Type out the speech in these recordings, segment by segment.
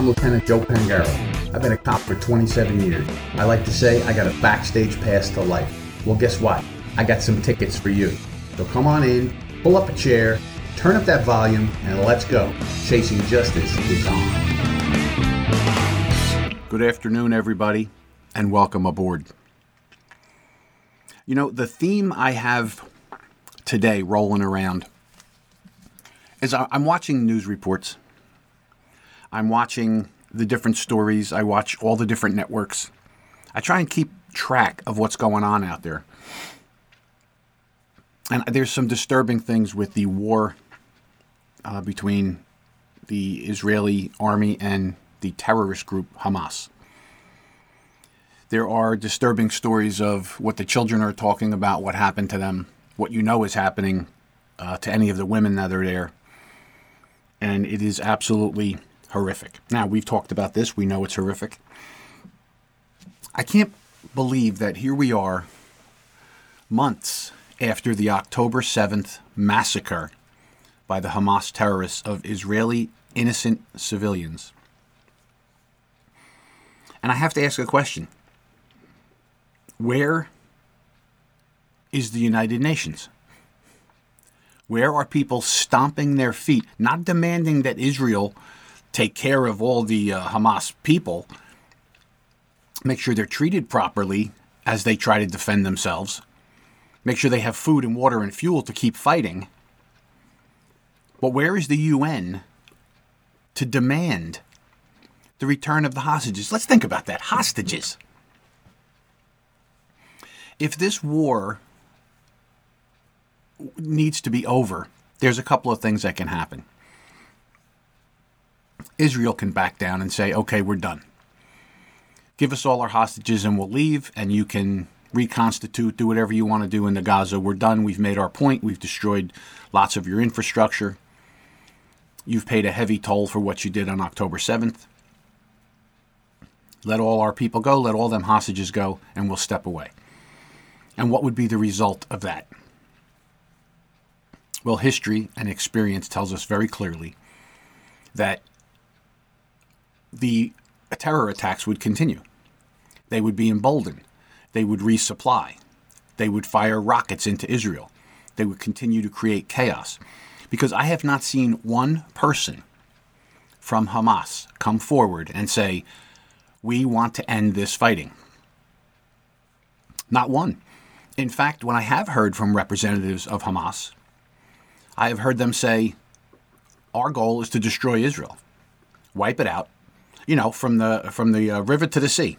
I'm Lieutenant Joe Pangaro. I've been a cop for 27 years. I like to say I got a backstage pass to life. Well, guess what? I got some tickets for you. So come on in, pull up a chair, turn up that volume, and let's go. Chasing Justice is on. Good afternoon, everybody, and welcome aboard. You know, the theme I have today rolling around is I'm watching news reports. I'm watching the different stories. I watch all the different networks. I try and keep track of what's going on out there. And there's some disturbing things with the war uh, between the Israeli army and the terrorist group Hamas. There are disturbing stories of what the children are talking about, what happened to them, what you know is happening uh, to any of the women that are there. And it is absolutely horrific. Now, we've talked about this, we know it's horrific. I can't believe that here we are, months after the October 7th massacre by the Hamas terrorists of Israeli innocent civilians. And I have to ask a question Where is the United Nations? Where are people stomping their feet, not demanding that Israel take care of all the uh, Hamas people, make sure they're treated properly as they try to defend themselves, make sure they have food and water and fuel to keep fighting. But where is the UN to demand the return of the hostages? Let's think about that. Hostages. If this war needs to be over, there's a couple of things that can happen. Israel can back down and say, okay, we're done. Give us all our hostages and we'll leave, and you can reconstitute, do whatever you want to do in the Gaza. We're done. We've made our point. We've destroyed lots of your infrastructure. You've paid a heavy toll for what you did on October 7th. Let all our people go, let all them hostages go, and we'll step away. And what would be the result of that? Well, history and experience tells us very clearly that the terror attacks would continue. They would be emboldened. They would resupply. They would fire rockets into Israel. They would continue to create chaos. Because I have not seen one person from Hamas come forward and say, we want to end this fighting. Not one. In fact, when I have heard from representatives of Hamas, I have heard them say, our goal is to destroy Israel, wipe it out, you know, from the from the uh, river to the sea,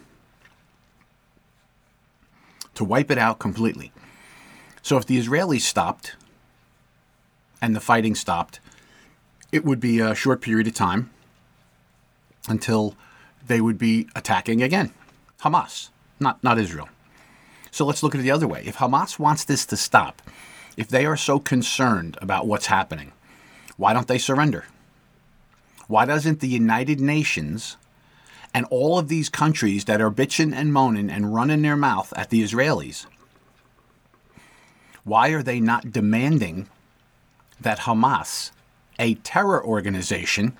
to wipe it out completely. So if the Israelis stopped and the fighting stopped, it would be a short period of time until they would be attacking again. Hamas, not not Israel. So let's look at it the other way. If Hamas wants this to stop, if they are so concerned about what's happening, why don't they surrender? Why doesn't the United Nations and all of these countries that are bitching and moaning and running their mouth at the Israelis, why are they not demanding that Hamas, a terror organization,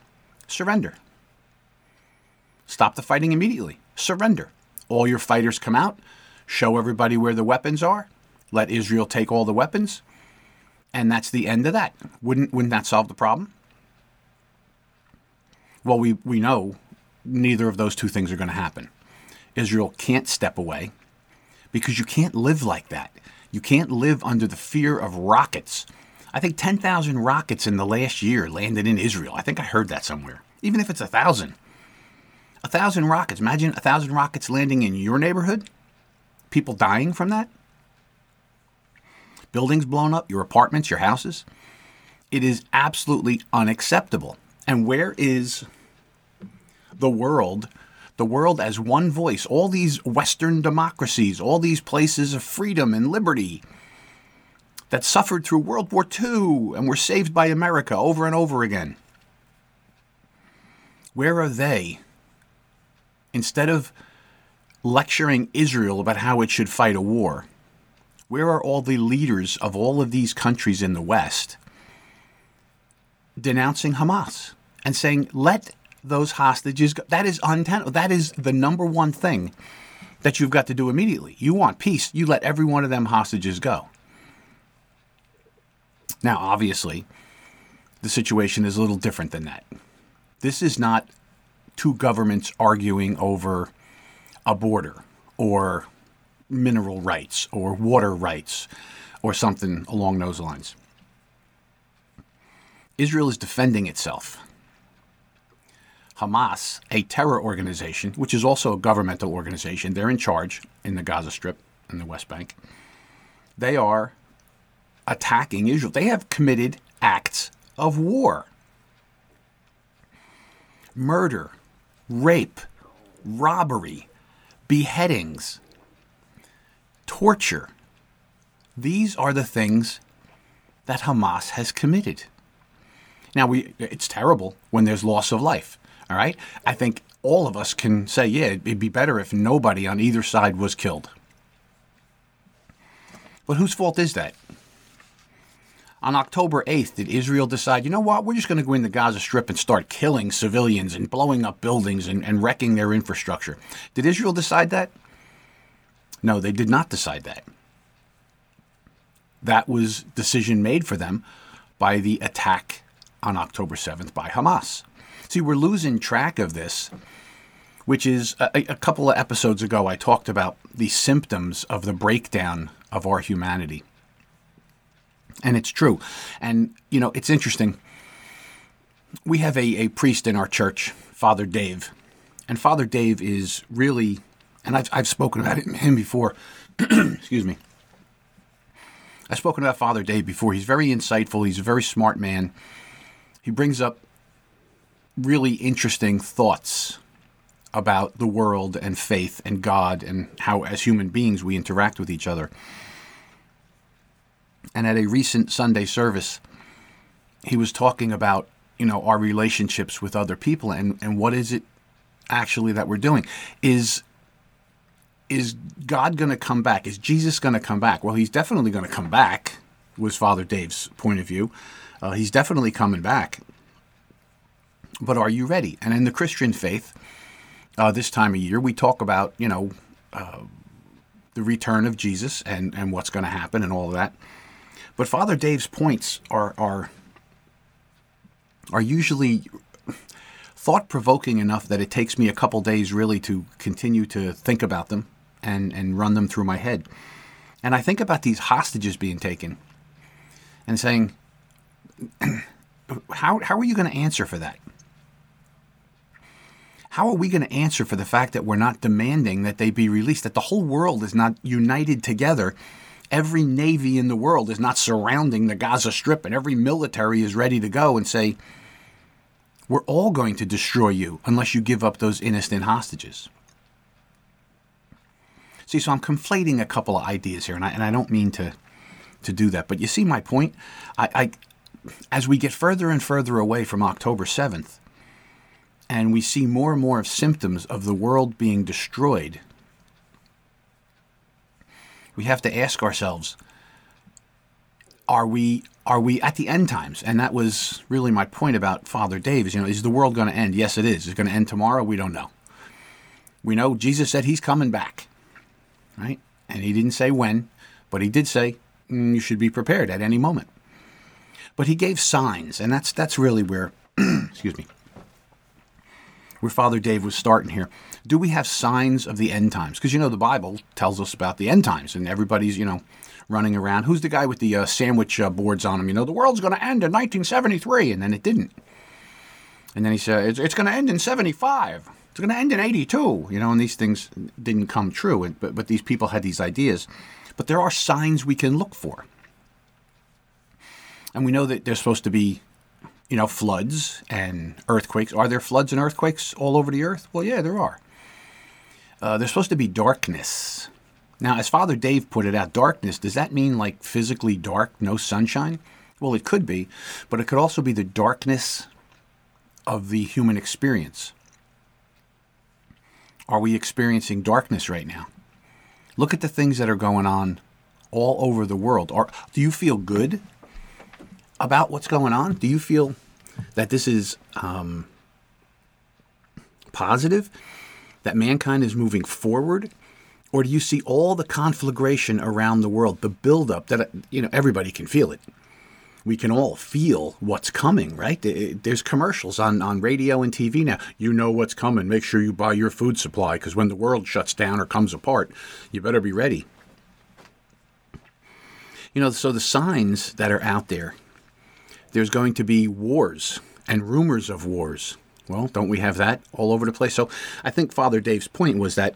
surrender? Stop the fighting immediately. Surrender. All your fighters come out, show everybody where the weapons are, let Israel take all the weapons, and that's the end of that. Wouldn't wouldn't that solve the problem? Well, we, we know neither of those two things are going to happen. Israel can't step away because you can't live like that. You can't live under the fear of rockets. I think 10,000 rockets in the last year landed in Israel. I think I heard that somewhere. Even if it's a thousand. A thousand rockets. Imagine a thousand rockets landing in your neighborhood. People dying from that. Buildings blown up, your apartments, your houses. It is absolutely unacceptable. And where is the world, the world as one voice, all these Western democracies, all these places of freedom and liberty that suffered through World War II and were saved by America over and over again? Where are they? Instead of lecturing Israel about how it should fight a war, where are all the leaders of all of these countries in the West denouncing Hamas and saying, let those hostages. That is untenable. That is the number one thing that you've got to do immediately. You want peace, you let every one of them hostages go. Now, obviously, the situation is a little different than that. This is not two governments arguing over a border or mineral rights or water rights or something along those lines. Israel is defending itself. Hamas, a terror organization, which is also a governmental organization, they're in charge in the Gaza Strip and the West Bank. They are attacking Israel. They have committed acts of war murder, rape, robbery, beheadings, torture. These are the things that Hamas has committed. Now, we, it's terrible when there's loss of life. All right? I think all of us can say, yeah, it'd be better if nobody on either side was killed. But whose fault is that? On October 8th, did Israel decide, you know what, we're just going to go in the Gaza Strip and start killing civilians and blowing up buildings and, and wrecking their infrastructure? Did Israel decide that? No, they did not decide that. That was decision made for them by the attack on October 7th by Hamas. See, we're losing track of this, which is uh, a, a couple of episodes ago, I talked about the symptoms of the breakdown of our humanity. And it's true. And, you know, it's interesting. We have a, a priest in our church, Father Dave. And Father Dave is really, and I've, I've spoken about him before. Excuse me. I've spoken about Father Dave before. He's very insightful. He's a very smart man. He brings up really interesting thoughts about the world and faith and God and how, as human beings, we interact with each other. And at a recent Sunday service, he was talking about, you know, our relationships with other people and, and what is it actually that we're doing. Is is God going to come back? Is Jesus going to come back? Well, he's definitely going to come back, was Father Dave's point of view. Uh, he's definitely coming back. But are you ready? And in the Christian faith, uh, this time of year, we talk about, you know, uh, the return of Jesus and, and what's going to happen and all of that. But Father Dave's points are are are usually thought provoking enough that it takes me a couple days really to continue to think about them and, and run them through my head. And I think about these hostages being taken and saying, how, how are you going to answer for that? How are we going to answer for the fact that we're not demanding that they be released, that the whole world is not united together every navy in the world is not surrounding the Gaza Strip and every military is ready to go and say, we're all going to destroy you unless you give up those innocent hostages. See, so I'm conflating a couple of ideas here, and I, and I don't mean to, to do that. But you see my point? I, I, as we get further and further away from October 7th, and we see more and more of symptoms of the world being destroyed we have to ask ourselves are we are we at the end times? And that was really my point about father dave is you know is the world going to end? Yes it is. Is it going to end tomorrow? We don't know. We know jesus said he's coming back right? And he didn't say when but he did say mm, you should be prepared at any moment. But he gave signs and that's that's really where excuse me where father dave was starting here do we have signs of the end times? Because you know the Bible tells us about the end times, and everybody's you know running around. Who's the guy with the uh, sandwich uh, boards on him? You know, the world's going to end in 1973, and then it didn't. And then he said it's, it's going to end in 75. It's going to end in 82. You know, and these things didn't come true. And, but but these people had these ideas. But there are signs we can look for, and we know that there's supposed to be you know, floods and earthquakes. Are there floods and earthquakes all over the earth? Well, yeah, there are. Uh, there's supposed to be darkness. Now, as Father Dave put it out, darkness, does that mean like physically dark, no sunshine? Well, it could be, but it could also be the darkness of the human experience. Are we experiencing darkness right now? Look at the things that are going on all over the world. Are, do you feel good about what's going on? Do you feel that this is um, positive? That mankind is moving forward? Or do you see all the conflagration around the world, the buildup that, you know, everybody can feel it? we can all feel what's coming, right? There's commercials on, on radio and TV now. You know what's coming. Make sure you buy your food supply because when the world shuts down or comes apart, you better be ready. You know, so the signs that are out there, there's going to be wars and rumors of wars. Well, don't we have that all over the place? So I think Father Dave's point was that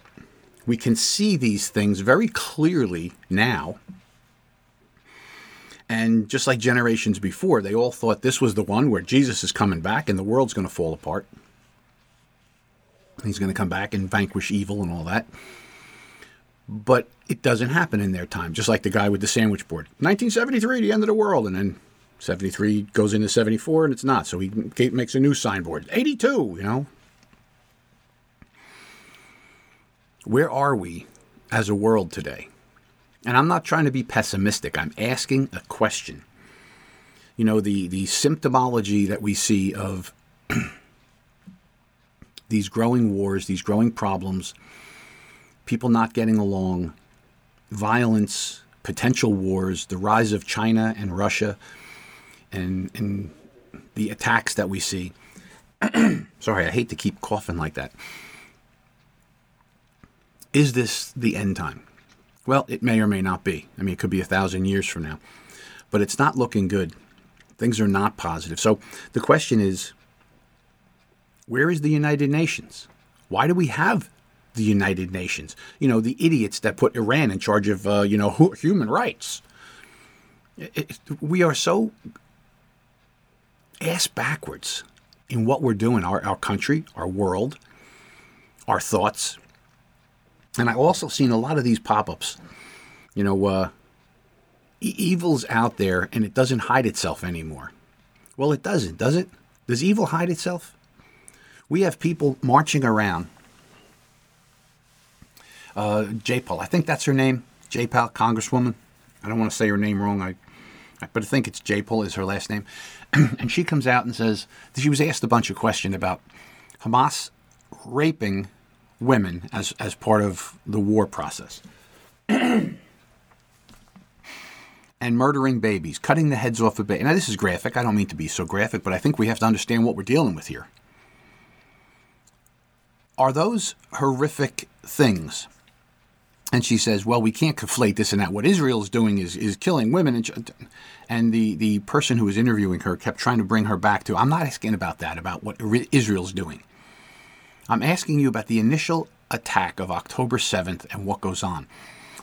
we can see these things very clearly now and just like generations before, they all thought this was the one where Jesus is coming back and the world's going to fall apart. He's going to come back and vanquish evil and all that. But it doesn't happen in their time, just like the guy with the sandwich board. 1973, the end of the world. And then 73 goes into 74 and it's not. So he makes a new signboard. 82, you know. Where are we as a world today? And I'm not trying to be pessimistic. I'm asking a question. You know, the, the symptomology that we see of these growing wars, these growing problems, people not getting along, violence, potential wars, the rise of China and Russia, and, and the attacks that we see. Sorry, I hate to keep coughing like that. Is this the end time? Well, it may or may not be. I mean, it could be a thousand years from now, but it's not looking good. Things are not positive. So the question is where is the United Nations? Why do we have the United Nations? You know, the idiots that put Iran in charge of, uh, you know, human rights. It, it, we are so ass backwards in what we're doing, our, our country, our world, our thoughts. And I've also seen a lot of these pop ups. You know, uh, e- evil's out there and it doesn't hide itself anymore. Well, it doesn't, does it? Does evil hide itself? We have people marching around. Uh, J-Pal, I think that's her name. J. Paul, Congresswoman. I don't want to say her name wrong. I, but I think it's J. Paul is her last name. and she comes out and says she was asked a bunch of questions about Hamas raping women as, as part of the war process. and murdering babies, cutting the heads off of babies. Now, this is graphic. I don't mean to be so graphic, but I think we have to understand what we're dealing with here. Are those horrific things? And she says, well, we can't conflate this and that. What Israel is doing is, is killing women. And, and the, the person who was interviewing her kept trying to bring her back to, I'm not asking about that, about what Israel's doing. I'm asking you about the initial attack of October 7th and what goes on.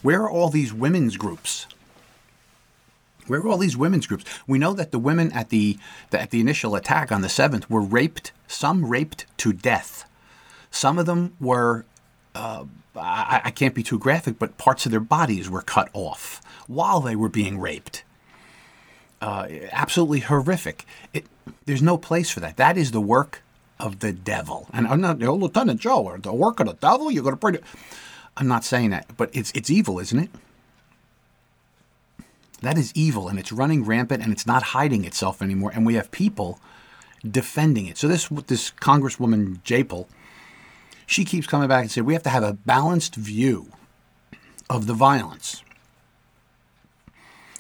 Where are all these women's groups? Where are all these women's groups? We know that the women at the, the, at the initial attack on the 7th were raped, some raped to death. Some of them were, uh, I, I can't be too graphic, but parts of their bodies were cut off while they were being raped. Uh, absolutely horrific. It, there's no place for that. That is the work of the devil. And I'm not, oh, Lieutenant Joe, or the work of the devil, you're going to pray to. I'm not saying that, but it's, it's evil, isn't it? That is evil, and it's running rampant, and it's not hiding itself anymore. And we have people defending it. So this this Congresswoman J-Pal, she keeps coming back and saying we have to have a balanced view of the violence,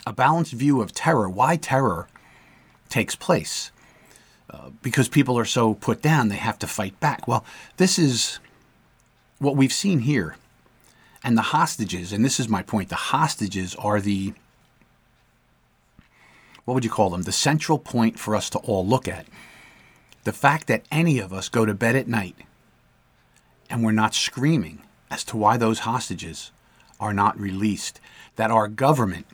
a balanced view of terror. Why terror takes place? Uh, because people are so put down, they have to fight back. Well, this is what we've seen here. And the hostages, and this is my point the hostages are the, what would you call them? The central point for us to all look at. The fact that any of us go to bed at night and we're not screaming as to why those hostages are not released, that our government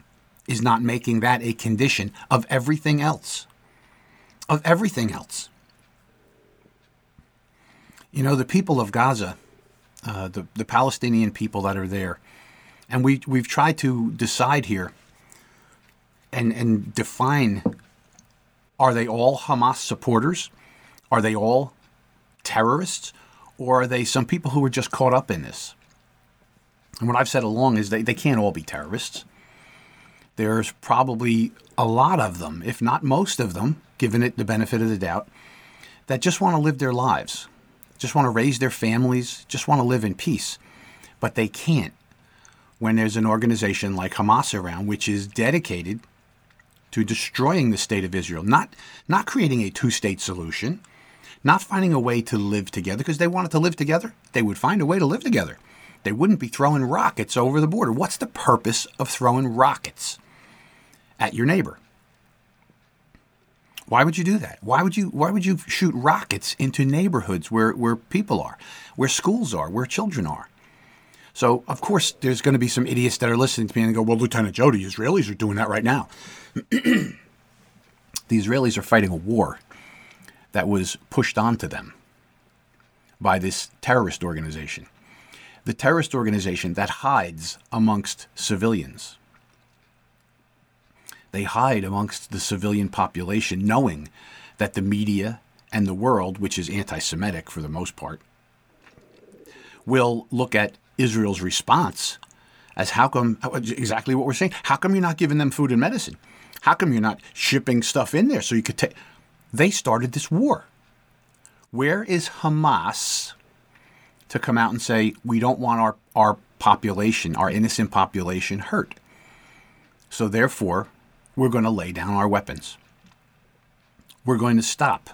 is not making that a condition of everything else of everything else. You know, the people of Gaza, uh, the, the Palestinian people that are there, and we, we've tried to decide here and, and define are they all Hamas supporters? Are they all terrorists? Or are they some people who are just caught up in this? And what I've said along is they, they can't all be terrorists. There's probably a lot of them, if not most of them, given it the benefit of the doubt, that just want to live their lives. just want to raise their families, just want to live in peace. But they can't when there's an organization like Hamas around, which is dedicated to destroying the state of Israel, not, not creating a two state solution, not finding a way to live together, because they wanted to live together, they would find a way to live together. They wouldn't be throwing rockets over the border. What's the purpose of throwing rockets at your neighbor? Why would you do that? Why would you why would you shoot rockets into neighborhoods where, where people are, where schools are, where children are? So of course there's going to be some idiots that are listening to me and go, Well, Lieutenant Joe, the Israelis are doing that right now. the Israelis are fighting a war that was pushed onto them by this terrorist organization. The terrorist organization that hides amongst civilians. They hide amongst the civilian population, knowing that the media and the world, which is anti Semitic for the most part, will look at Israel's response as how come, exactly what we're saying. How come you're not giving them food and medicine? How come you're not shipping stuff in there so you could take. They started this war. Where is Hamas to come out and say, we don't want our, our population, our innocent population, hurt? So therefore, we're going to lay down our weapons. We're going to stop.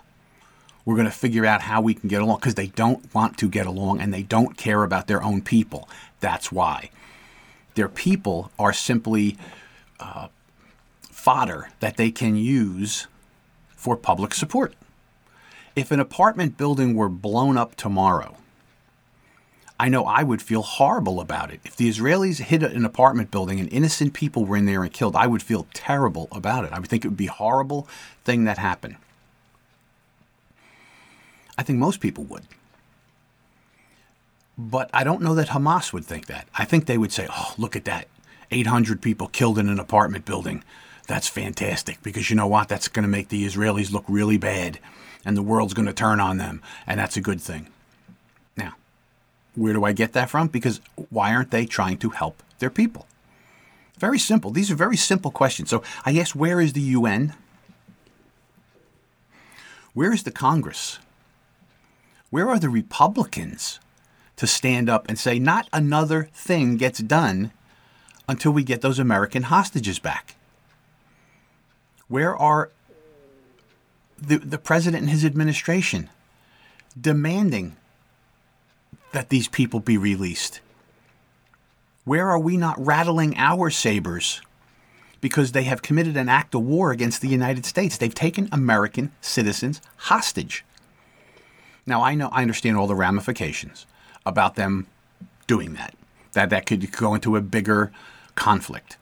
We're going to figure out how we can get along because they don't want to get along and they don't care about their own people. That's why. Their people are simply uh, fodder that they can use for public support. If an apartment building were blown up tomorrow, I know I would feel horrible about it. If the Israelis hit an apartment building and innocent people were in there and killed, I would feel terrible about it. I would think it would be a horrible thing that happened. I think most people would. But I don't know that Hamas would think that. I think they would say, oh, look at that. 800 people killed in an apartment building. That's fantastic because you know what? That's going to make the Israelis look really bad and the world's going to turn on them. And that's a good thing. Now, where do I get that from? Because why aren't they trying to help their people? Very simple. These are very simple questions. So I ask, where is the UN? Where is the Congress? Where are the Republicans to stand up and say, not another thing gets done until we get those American hostages back? Where are the, the president and his administration demanding that these people be released? Where are we not rattling our sabers because they have committed an act of war against the United States? They've taken American citizens hostage. Now I know I understand all the ramifications about them doing that. That that could go into a bigger conflict.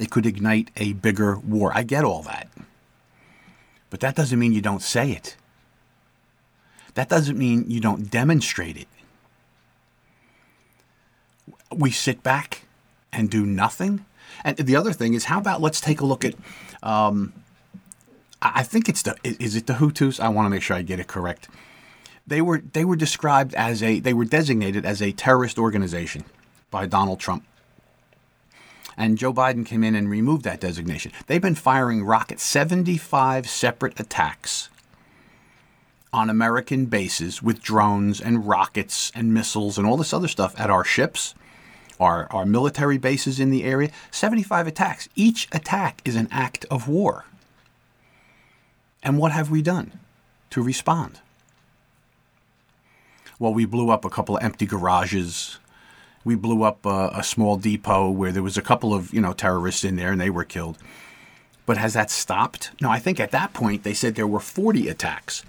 It could ignite a bigger war. I get all that. But that doesn't mean you don't say it. That doesn't mean you don't demonstrate it. We sit back and do nothing. And the other thing is, how about let's take a look at. Um, I think it's the is it the Houthis? I want to make sure I get it correct. They were they were described as a they were designated as a terrorist organization by Donald Trump. And Joe Biden came in and removed that designation. They've been firing rockets, 75 separate attacks on American bases with drones and rockets and missiles and all this other stuff at our ships, our, our military bases in the area. 75 attacks. Each attack is an act of war. And what have we done to respond? Well, we blew up a couple of empty garages. We blew up a, a small depot where there was a couple of, you know, terrorists in there and they were killed. But has that stopped? No, I think at that point they said there were 40 attacks.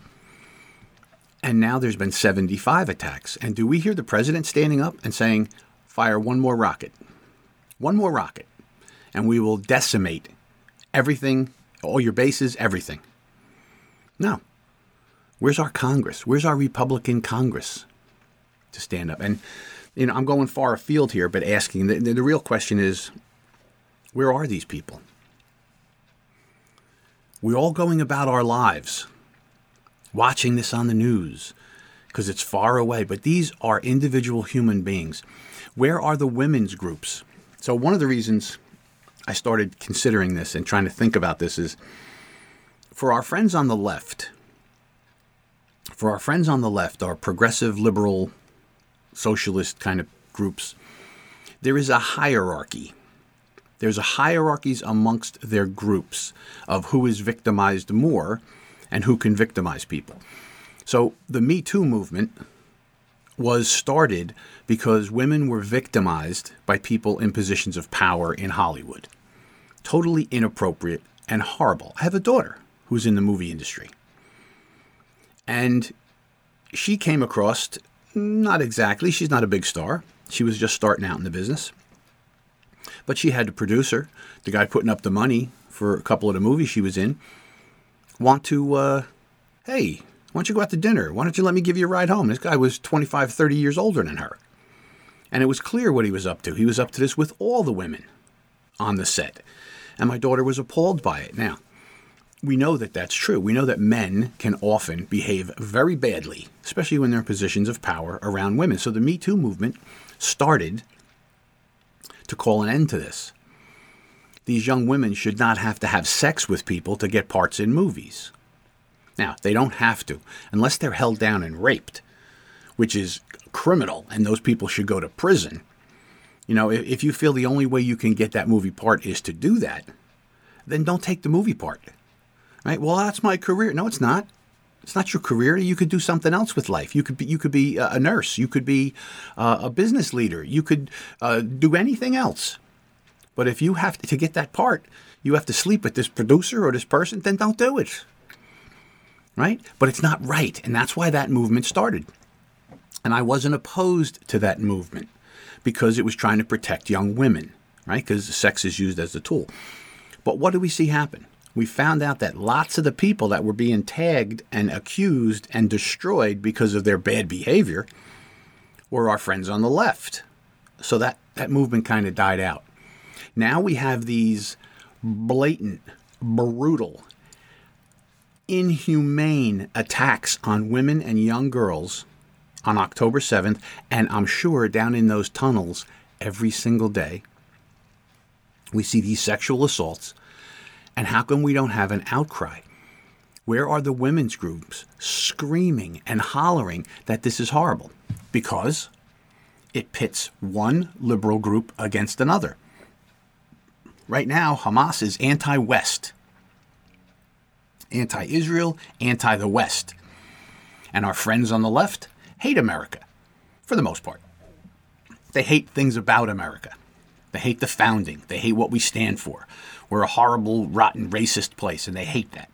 And now there's been 75 attacks. And do we hear the president standing up and saying, fire one more rocket? One more rocket. And we will decimate everything, all your bases, everything. No. Where's our Congress? Where's our Republican Congress to stand up? And, you know, I'm going far afield here, but asking the, the real question is where are these people? We're all going about our lives watching this on the news because it's far away. But these are individual human beings. Where are the women's groups? So, one of the reasons I started considering this and trying to think about this is for our friends on the left, For our friends on the left, our progressive, liberal, socialist kind of groups, there is a hierarchy. There's a hierarchies amongst their groups of who is victimized more and who can victimize people. So the Me Too movement was started because women were victimized by people in positions of power in Hollywood. Totally inappropriate and horrible. I have a daughter who's in the movie industry. And she came across, not exactly, she's not a big star. She was just starting out in the business. But she had the producer, the guy putting up the money for a couple of the movies she was in, want to, uh, hey, why don't you go out to dinner? Why don't you let me give you a ride home? This guy was 25, 30 years older than her. And it was clear what he was up to. He was up to this with all the women on the set. And my daughter was appalled by it. Now, we know that that's true. We know that men can often behave very badly, especially when they're in positions of power around women. So the Me Too movement started to call an end to this. These young women should not have to have sex with people to get parts in movies. Now, they don't have to, unless they're held down and raped, which is criminal, and those people should go to prison. You know, if you feel the only way you can get that movie part is to do that, then don't take the movie part. Right? Well, that's my career. No, it's not. It's not your career. You could do something else with life. You could be you could be a nurse. You could be uh, a business leader. You could uh, do anything else. But if you have to, to get that part, you have to sleep with this producer or this person. Then don't do it. Right? But it's not right, and that's why that movement started. And I wasn't opposed to that movement because it was trying to protect young women, right? Because sex is used as a tool. But what do we see happen? We found out that lots of the people that were being tagged and accused and destroyed because of their bad behavior were our friends on the left. So that, that movement kind of died out. Now we have these blatant, brutal, inhumane attacks on women and young girls on October 7th, and I'm sure down in those tunnels every single day. We see these sexual assaults and how come we don't have an outcry? Where are the women's groups screaming and hollering that this is horrible? Because it pits one liberal group against another. Right now, Hamas is anti West, anti Israel, anti the West. And our friends on the left hate America, for the most part. They hate things about America. They hate the founding. They hate what we stand for. We're a horrible, rotten, racist place, and they hate that.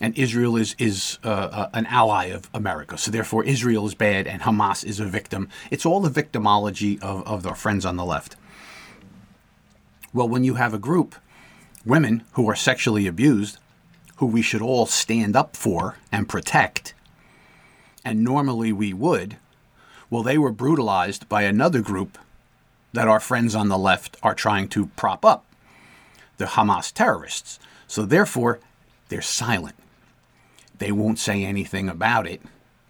And Israel is is uh, uh, an ally of America, so therefore Israel is bad and Hamas is a victim. It's all the victimology of, of our friends on the left. Well, when you have a group, women who are sexually abused, who we should all stand up for and protect, and normally we would, well, they were brutalized by another group that our friends on the left are trying to prop up the Hamas terrorists. So therefore, they're silent. They won't say anything about it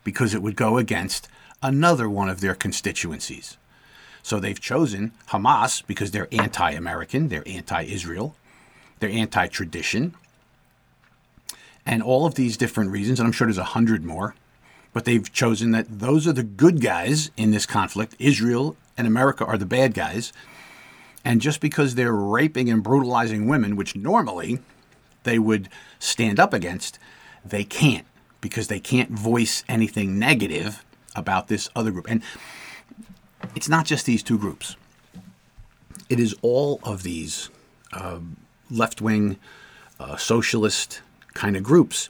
because it would go against another one of their constituencies. So they've chosen Hamas because they're anti American, they're anti Israel, they're anti tradition, and all of these different reasons, and I'm sure there's a hundred more, but they've chosen that those are the good guys in this conflict. Israel and America are the bad guys. And just because they're raping and brutalizing women, which normally they would stand up against, they can't because they can't voice anything negative about this other group. And it's not just these two groups, it is all of these uh, left wing, uh, socialist kind of groups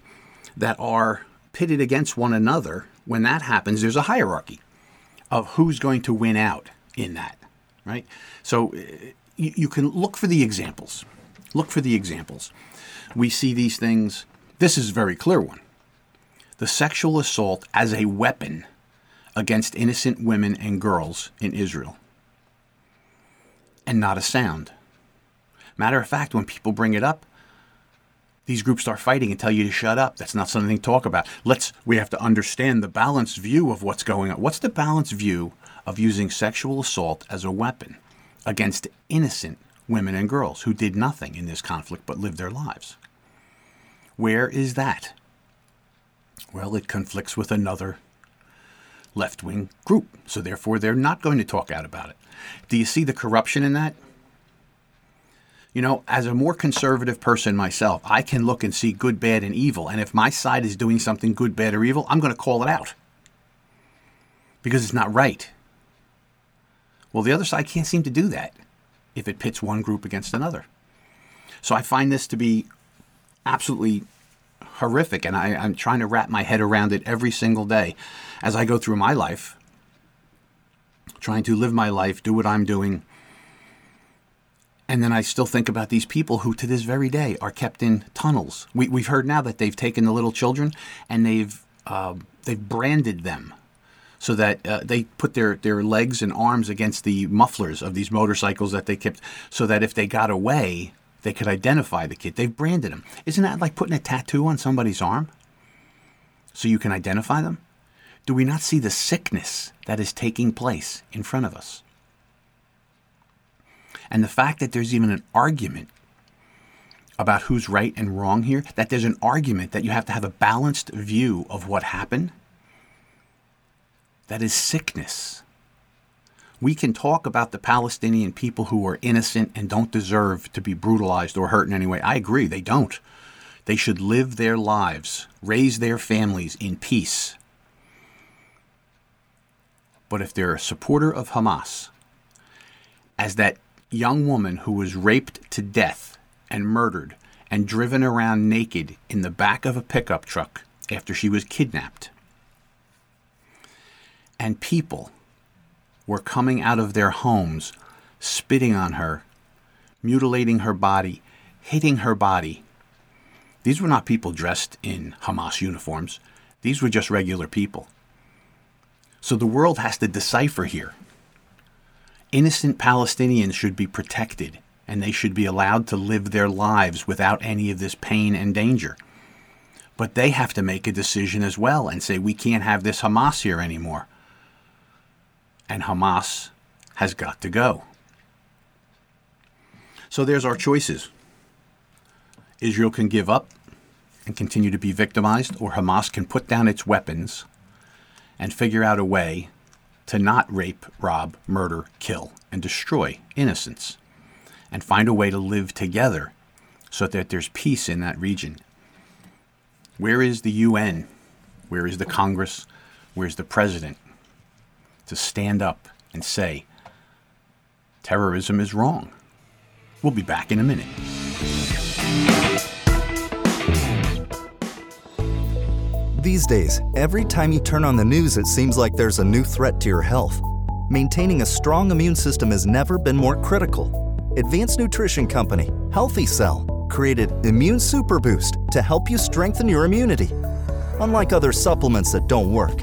that are pitted against one another. When that happens, there's a hierarchy of who's going to win out in that, right? So uh, you, you can look for the examples. Look for the examples. We see these things. This is a very clear one. The sexual assault as a weapon against innocent women and girls in Israel. And not a sound. Matter of fact, when people bring it up, these groups start fighting and tell you to shut up. That's not something to talk about. Let's we have to understand the balanced view of what's going on. What's the balanced view of using sexual assault as a weapon against innocent women and girls who did nothing in this conflict but lived their lives. Where is that? Well, it conflicts with another left wing group. So therefore, they're not going to talk out about it. Do you see the corruption in that? You know, as a more conservative person myself, I can look and see good, bad, and evil. And if my side is doing something good, bad, or evil, I'm going to call it out because it's not right. Well, the other side can't seem to do that if it pits one group against another. So I find this to be absolutely horrific, and I, am trying to wrap my head around it every single day as I go through my life, trying to live my life, do what I'm doing. And then I still think about these people who, to this very day, are kept in tunnels. We, have heard now that they've taken the little children and they've uh, they've branded them so that uh, they put their, their legs and arms against the mufflers of these motorcycles that they kept, so that if they got away, they could identify the kid. They've branded them. Isn't that like putting a tattoo on somebody's arm so you can identify them? Do we not see the sickness that is taking place in front of us? And the fact that there's even an argument about who's right and wrong here, that there's an argument that you have to have a balanced view of what happened, that is sickness. We can talk about the Palestinian people who are innocent and don't deserve to be brutalized or hurt in any way. I agree, they don't. They should live their lives, raise their families in peace. But if they're a supporter of Hamas, as that young woman who was raped to death and murdered and driven around naked in the back of a pickup truck after she was kidnapped, and people were coming out of their homes, spitting on her, mutilating her body, hitting her body. These were not people dressed in Hamas uniforms, these were just regular people. So the world has to decipher here. Innocent Palestinians should be protected and they should be allowed to live their lives without any of this pain and danger. But they have to make a decision as well and say, we can't have this Hamas here anymore and Hamas has got to go. So there's our choices. Israel can give up and continue to be victimized, or Hamas can put down its weapons and figure out a way to not rape, rob, murder, kill, and destroy innocents, and find a way to live together so that there's peace in that region. Where is the UN? Where is the Congress? Where's the president? To stand up and say, terrorism is wrong. We'll be back in a minute. These days, every time you turn on the news, it seems like there's a new threat to your health. Maintaining a strong immune system has never been more critical. Advanced nutrition company, Healthy Cell, created Immune Super Boost to help you strengthen your immunity. Unlike other supplements that don't work,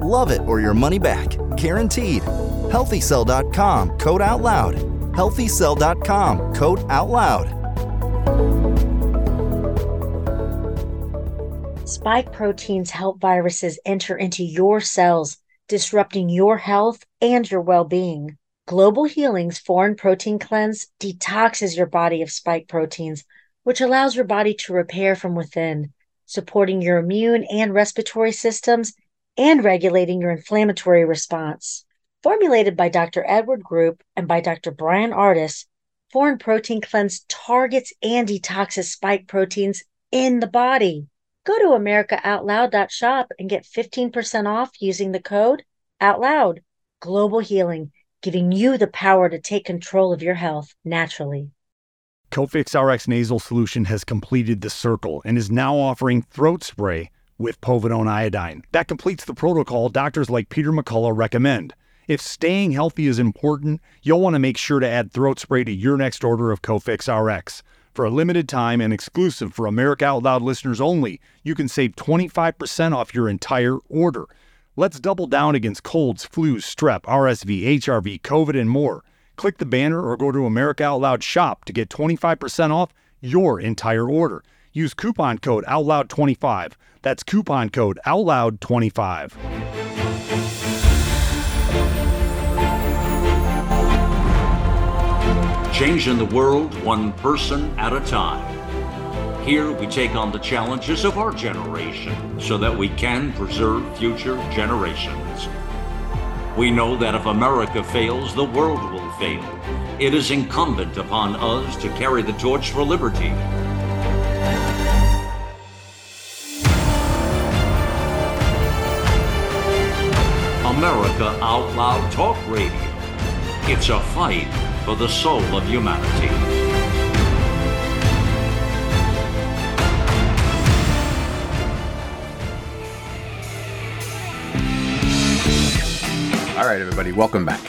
Love it or your money back. Guaranteed. HealthyCell.com, code out loud. HealthyCell.com, code out loud. Spike proteins help viruses enter into your cells, disrupting your health and your well being. Global Healing's Foreign Protein Cleanse detoxes your body of spike proteins, which allows your body to repair from within, supporting your immune and respiratory systems and regulating your inflammatory response. Formulated by Dr. Edward Group and by Dr. Bryan Ardis, Foreign Protein Cleanse targets and detoxes spike proteins in the body. Go to AmericaOutloud.shop and get 15% off using the code OUTLOUD. Global Healing, giving you the power to take control of your health naturally. Cofix RX nasal solution has completed the circle and is now offering throat spray with povidone iodine. That completes the protocol doctors like Peter McCullough recommend. If staying healthy is important, you'll want to make sure to add throat spray to your next order of Cofix RX. For a limited time and exclusive for America Out Loud listeners only, you can save 25% off your entire order. Let's double down against colds, flus, strep, RSV, HRV, COVID, and more. Click the banner or go to America Out Loud shop to get 25% off your entire order. Use coupon code OUTLOUD25. That's coupon code OUTLOUD25. Changing the world one person at a time. Here we take on the challenges of our generation so that we can preserve future generations. We know that if America fails, the world will fail. It is incumbent upon us to carry the torch for liberty. America Out Loud Talk Radio. It's a fight for the soul of humanity. All right, everybody, welcome back.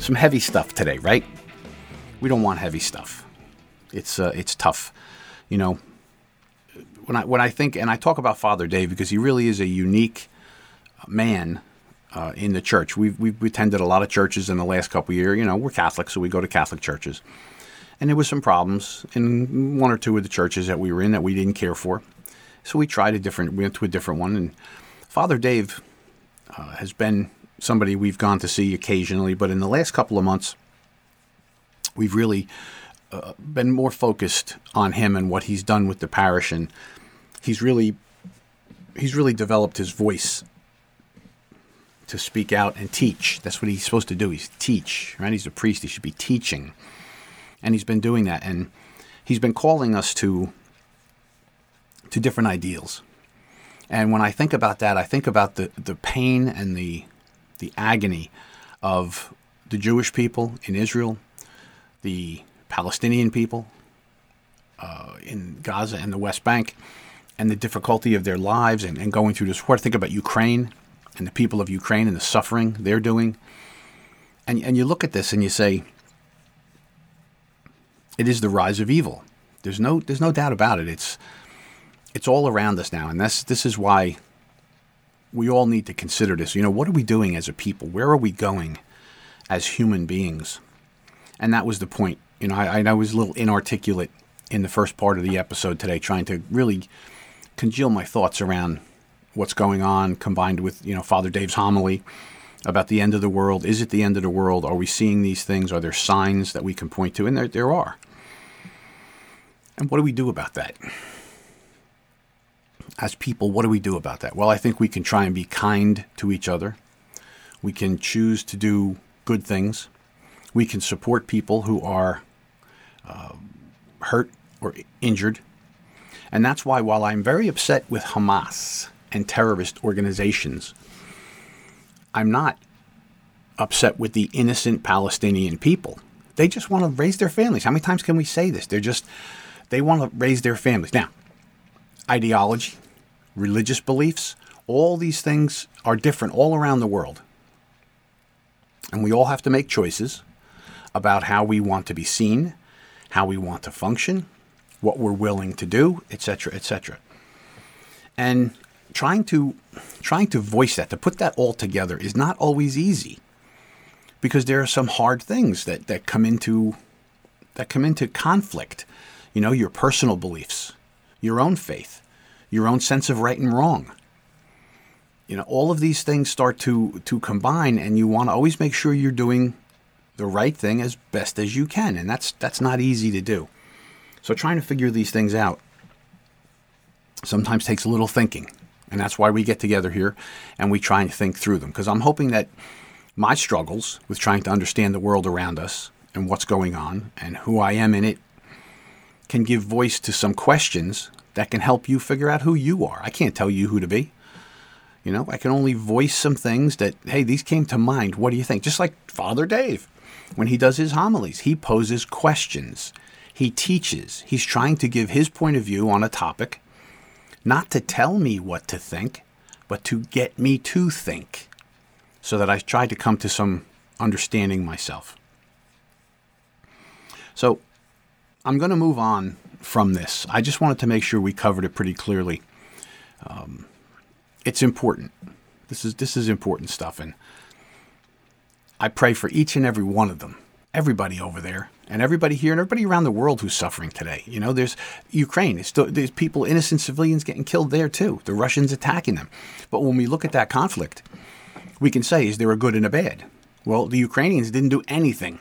Some heavy stuff today, right? We don't want heavy stuff. It's uh, it's tough, you know. When I when I think and I talk about Father Dave because he really is a unique man uh, in the church. We've we've attended a lot of churches in the last couple years. You know, we're Catholic, so we go to Catholic churches, and there was some problems in one or two of the churches that we were in that we didn't care for. So we tried a different. We went to a different one, and Father Dave uh, has been somebody we've gone to see occasionally, but in the last couple of months, we've really uh, been more focused on him and what he's done with the parish, and he's really he's really developed his voice to speak out and teach. That's what he's supposed to do. He's teach, right? He's a priest. He should be teaching, and he's been doing that, and he's been calling us to to different ideals. And when I think about that, I think about the, the pain and the the agony of the Jewish people in Israel, the Palestinian people uh, in Gaza and the West Bank, and the difficulty of their lives and, and going through this war. Think about Ukraine and the people of Ukraine and the suffering they're doing. And, and you look at this and you say, it is the rise of evil. There's no, there's no doubt about it. It's, it's all around us now. And this, this is why we all need to consider this. You know, what are we doing as a people? Where are we going as human beings? And that was the point. You know, I, I was a little inarticulate in the first part of the episode today, trying to really congeal my thoughts around what's going on, combined with you know Father Dave's homily about the end of the world. Is it the end of the world? Are we seeing these things? Are there signs that we can point to? And there, there are. And what do we do about that? as people, what do we do about that? Well, I think we can try and be kind to each other. We can choose to do good things. We can support people who are uh, hurt or injured. And that's why, while I'm very upset with Hamas and terrorist organizations, I'm not upset with the innocent Palestinian people. They just want to raise their families. How many times can we say this? They're just, they want to raise their families. Now, ideology, religious beliefs, all these things are different all around the world. And we all have to make choices about how we want to be seen, how we want to function, what we're willing to do, etc., etc. And trying to trying to voice that, to put that all together is not always easy. Because there are some hard things that, that come into that come into conflict. You know, your personal beliefs, your own faith, your own sense of right and wrong. You know, all of these things start to to combine, and you want to always make sure you're doing the right thing as best as you can, and that's that's not easy to do. So trying to figure these things out sometimes takes a little thinking, and that's why we get together here and we try and think through them. Because I'm hoping that my struggles with trying to understand the world around us and what's going on and who I am in it can give voice to some questions that can help you figure out who you are. I can't tell you who to be. You know, I can only voice some things that, hey, these came to mind. What do you think? Just like Father Dave, when he does his homilies, he poses questions, he teaches, he's trying to give his point of view on a topic, not to tell me what to think, but to get me to think, so that I try to come to some understanding myself. So I'm going to move on from this. I just wanted to make sure we covered it pretty clearly. Um, it's important. This is this is important stuff, and I pray for each and every one of them, everybody over there, and everybody here, and everybody around the world who's suffering today. You know, there's Ukraine. Still, there's people, innocent civilians, getting killed there too. The Russians attacking them. But when we look at that conflict, we can say, is there a good and a bad? Well, the Ukrainians didn't do anything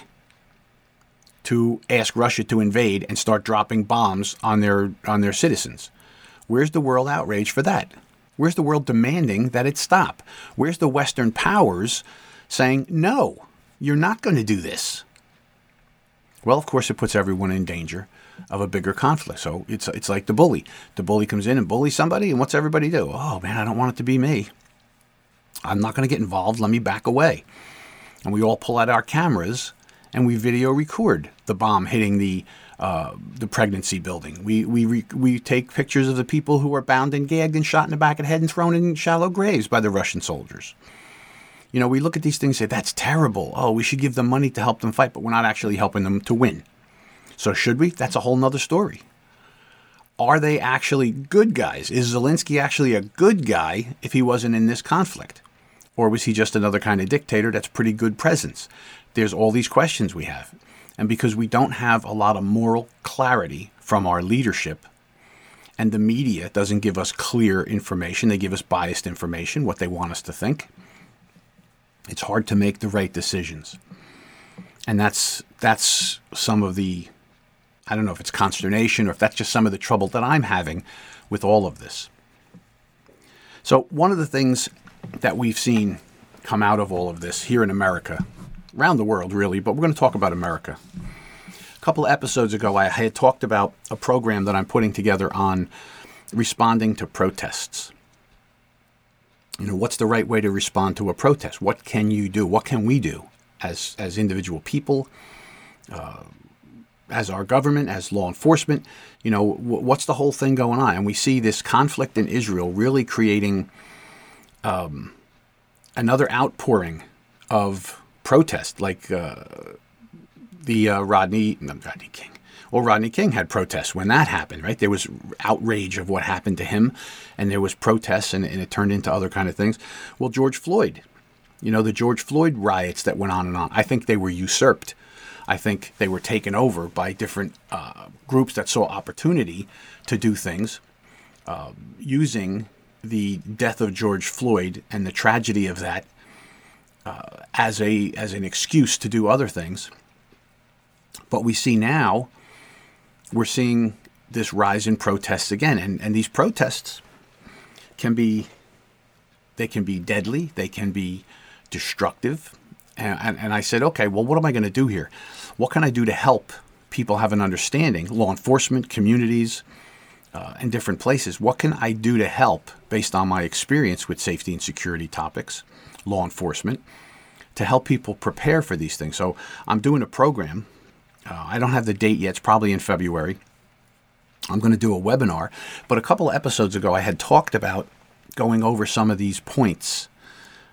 to ask Russia to invade and start dropping bombs on their on their citizens. Where's the world outrage for that? Where's the world demanding that it stop? Where's the Western powers saying, no, you're not going to do this? Well, of course, it puts everyone in danger of a bigger conflict. So it's, it's like the bully. The bully comes in and bullies somebody, and what's everybody do? Oh, man, I don't want it to be me. I'm not going to get involved. Let me back away. And we all pull out our cameras and we video record the bomb hitting the uh, the pregnancy building. We we re- we take pictures of the people who are bound and gagged and shot in the back of the head and thrown in shallow graves by the Russian soldiers. You know, we look at these things and say that's terrible. Oh, we should give them money to help them fight, but we're not actually helping them to win. So should we? That's a whole nother story. Are they actually good guys? Is Zelensky actually a good guy if he wasn't in this conflict? Or was he just another kind of dictator that's pretty good presence? There's all these questions we have. And because we don't have a lot of moral clarity from our leadership, and the media doesn't give us clear information, they give us biased information, what they want us to think, it's hard to make the right decisions. And that's that's some of the I don't know if it's consternation or if that's just some of the trouble that I'm having with all of this. So, one of the things that we've seen come out of all of this here in America around the world, really, but we're going to talk about America. A couple of episodes ago, I had talked about a program that I'm putting together on responding to protests. You know, what's the right way to respond to a protest? What can you do? What can we do as as individual people, uh, as our government, as law enforcement? You know, w- what's the whole thing going on? And we see this conflict in Israel really creating um, another outpouring of protest, like uh, the uh, Rodney, no, Rodney King. Well, Rodney King had protests when that happened, right? There was outrage of what happened to him, and there was protests, and, and it turned into other kind of things. Well, George Floyd, you know, the George Floyd riots that went on and on. I think they were usurped. I think they were taken over by different uh, groups that saw opportunity to do things uh, using the death of George Floyd and the tragedy of that uh, as a as an excuse to do other things. But we see now we're seeing this rise in protests again, and and these protests can be they can be deadly, they can be destructive. And, and, and I said, okay, well, what am I going to do here? What can I do to help people have an understanding? Law enforcement, communities, uh, in different places. What can I do to help based on my experience with safety and security topics, law enforcement, to help people prepare for these things? So I'm doing a program. Uh, I don't have the date yet. It's probably in February. I'm going to do a webinar. But a couple of episodes ago, I had talked about going over some of these points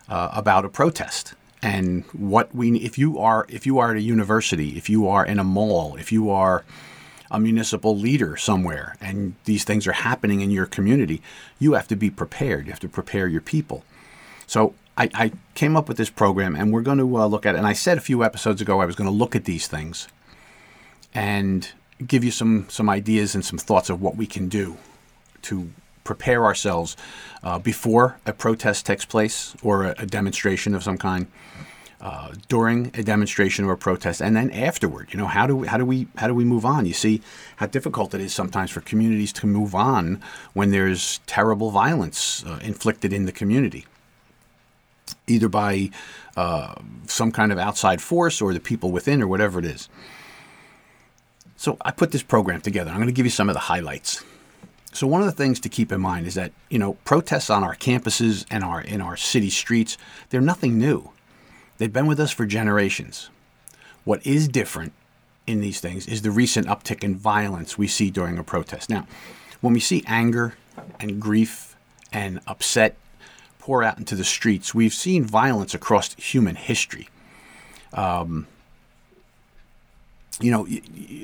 uh, about a protest and what we if you are if you are at a university if you are in a mall if you are a municipal leader somewhere and these things are happening in your community, you have to be prepared. You have to prepare your people. So I, I came up with this program and we're going to uh, look at it. And I said a few episodes ago I was going to look at these things and give you some, some ideas and some thoughts of what we can do to prepare ourselves uh, before a protest takes place or a, a demonstration of some kind uh, during a demonstration or a protest, and then afterward. You know, how do we, how do we how do we move on? You see how difficult it is sometimes for communities to move on when there's terrible violence uh, inflicted in the community, either by uh, some kind of outside force or the people within or whatever it is. So I put this program together. I'm going to give you some of the highlights. So one of the things to keep in mind is that you know protests on our campuses and our in our city streets they're nothing new. They've been with us for generations. What is different in these things is the recent uptick in violence we see during a protest. Now, when we see anger and grief and upset pour out into the streets, we've seen violence across human history. Um, you know,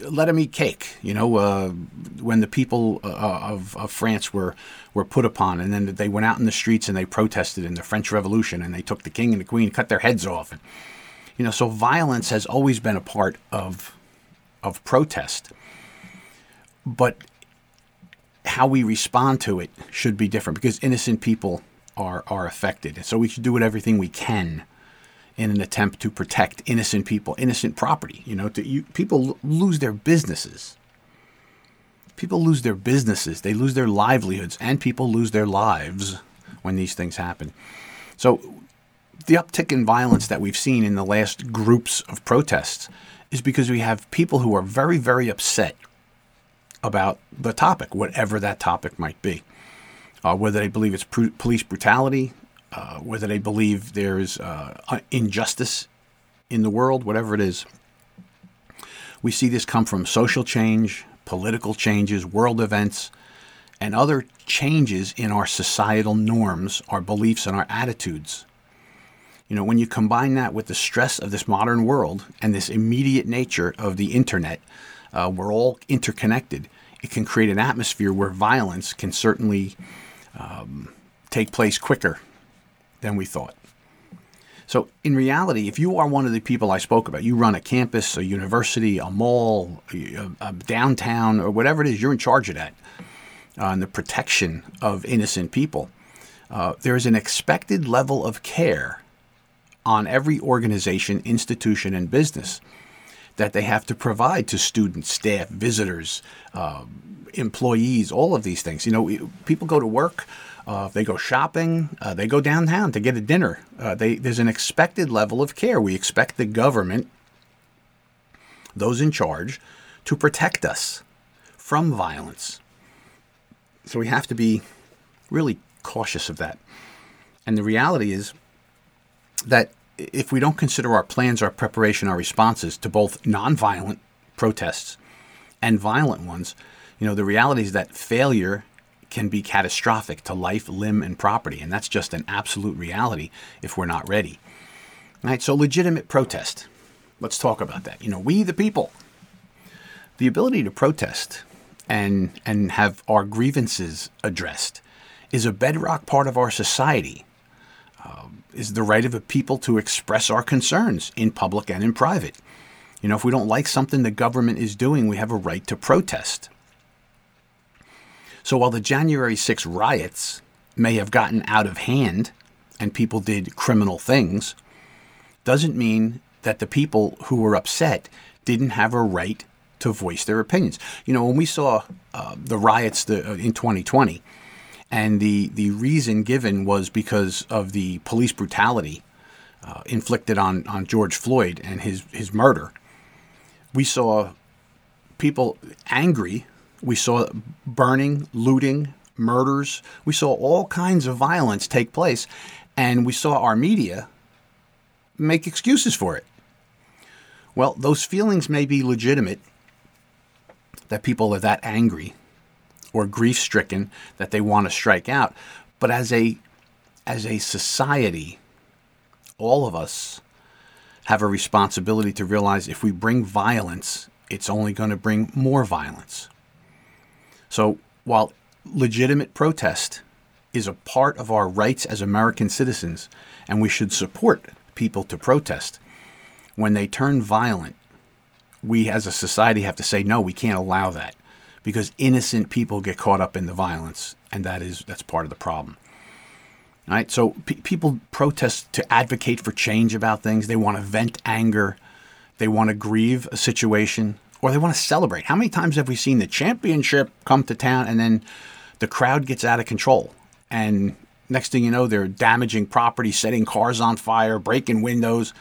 let them eat cake. You know, uh, when the people uh, of, of France were were put upon, and then they went out in the streets and they protested in the French Revolution, and they took the king and the queen, cut their heads off, and you know, so violence has always been a part of of protest, but how we respond to it should be different because innocent people are are affected, and so we should do everything we can in an attempt to protect innocent people, innocent property. You know, to, you, people lose their businesses. People lose their businesses, they lose their livelihoods, and people lose their lives when these things happen. So, the uptick in violence that we've seen in the last groups of protests is because we have people who are very, very upset about the topic, whatever that topic might be. Uh, whether they believe it's pr- police brutality, uh, whether they believe there's uh, injustice in the world, whatever it is. We see this come from social change, political changes, world events, and other changes in our societal norms, our beliefs, and our attitudes. You know, when you combine that with the stress of this modern world and this immediate nature of the internet, uh, we're all interconnected. It can create an atmosphere where violence can certainly um, take place quicker than we thought. So, in reality, if you are one of the people I spoke about, you run a campus, a university, a mall, a, a downtown, or whatever it is, you're in charge of that, uh, and the protection of innocent people. Uh, there is an expected level of care on every organization, institution, and business that they have to provide to students, staff, visitors, uh, employees, all of these things. You know, people go to work uh, they go shopping. Uh, they go downtown to get a dinner. Uh, they, there's an expected level of care. We expect the government, those in charge, to protect us from violence. So we have to be really cautious of that. And the reality is that if we don't consider our plans, our preparation, our responses to both nonviolent protests and violent ones, you know, the reality is that failure can be catastrophic to life, limb, and property. And that's just an absolute reality if we're not ready. All right, so legitimate protest. Let's talk about that. You know, we the people, the ability to protest and and have our grievances addressed is a bedrock part of our society. Uh, is the right of a people to express our concerns in public and in private. You know, if we don't like something the government is doing, we have a right to protest. So while the January 6 riots may have gotten out of hand and people did criminal things, doesn't mean that the people who were upset didn't have a right to voice their opinions. You know, when we saw uh, the riots the, uh, in 2020, and the, the reason given was because of the police brutality uh, inflicted on, on George Floyd and his, his murder, we saw people angry we saw burning, looting, murders. We saw all kinds of violence take place, and we saw our media make excuses for it. Well, those feelings may be legitimate that people are that angry or grief stricken that they want to strike out, but as a as a society, all of us have a responsibility to realize if we bring violence, it's only going to bring more violence. So while legitimate protest is a part of our rights as American citizens, and we should support people to protest, when they turn violent, we as a society have to say no, we can't allow that because innocent people get caught up in the violence, and that is that's part of the problem. All right, so people protest to advocate for change about things. They want to vent anger. They want to grieve a situation or they want to celebrate. How many times have we seen the championship come to town and then the crowd gets out of control? And next thing you know, they're damaging property, setting cars on fire, breaking windows.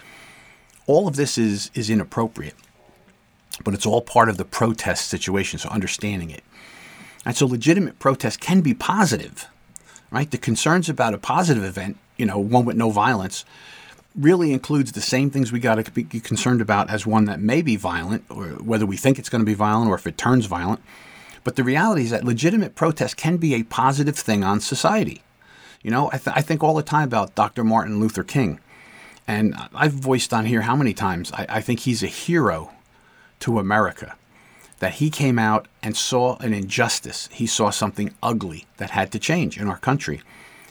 All of this is, is inappropriate, but it's all part of the protest situation, so understanding it. And so legitimate protest can be positive, right? The concerns about a positive event, you know, one with no violence, really includes the same things we got to be concerned about as one that may be violent, or whether we think it's going to be violent or if it turns violent. But the reality is that legitimate protest can be a positive thing on society. You know, I, th- I think all the time about Dr. Martin Luther King. And I've voiced on here how many times I, I think he's a hero to America that he came out and saw an injustice. He saw something ugly that had to change in our country.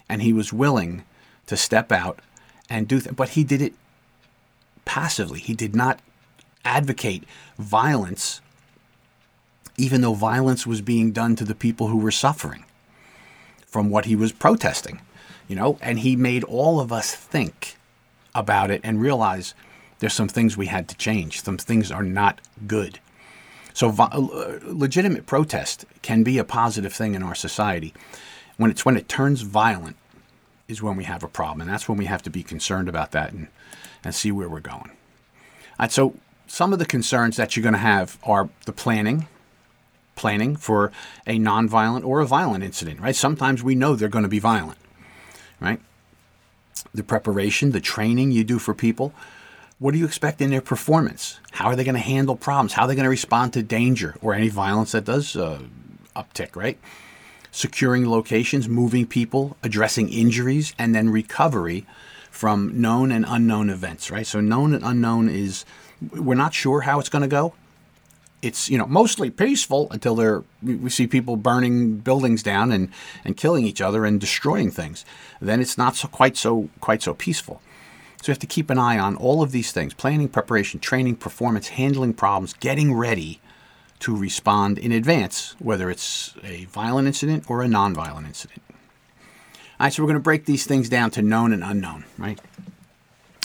And he was willing to step out and do th- but he did it passively. He did not advocate violence even though violence was being done to the people who were suffering from what he was protesting, you know, and he made all of us think about it and realize there's some things we had to change. Some things are not good. So uh, legitimate protest can be a positive thing in our society. When it's when it turns violent is when we have a problem, and that's when we have to be concerned about that and and see where we're going. Right, so some of the concerns that you're going to have are the planning, planning for a nonviolent or a violent incident, right? Sometimes we know they're going to be violent, right? The preparation, the training you do for people. What do you expect in their performance? How are they going to handle problems? How are they going to respond to danger or any violence that does uh, uptick, right? Securing locations, moving people, addressing injuries, and then recovery from known and unknown events, right? So, known and unknown is we're not sure how it's going to go. It's you know mostly peaceful until we see people burning buildings down and and killing each other and destroying things. Then it's not so quite so quite so peaceful. So you have to keep an eye on all of these things planning preparation training performance handling problems getting ready to respond in advance whether it's a violent incident or a nonviolent incident all right so we're going to break these things down to known and unknown right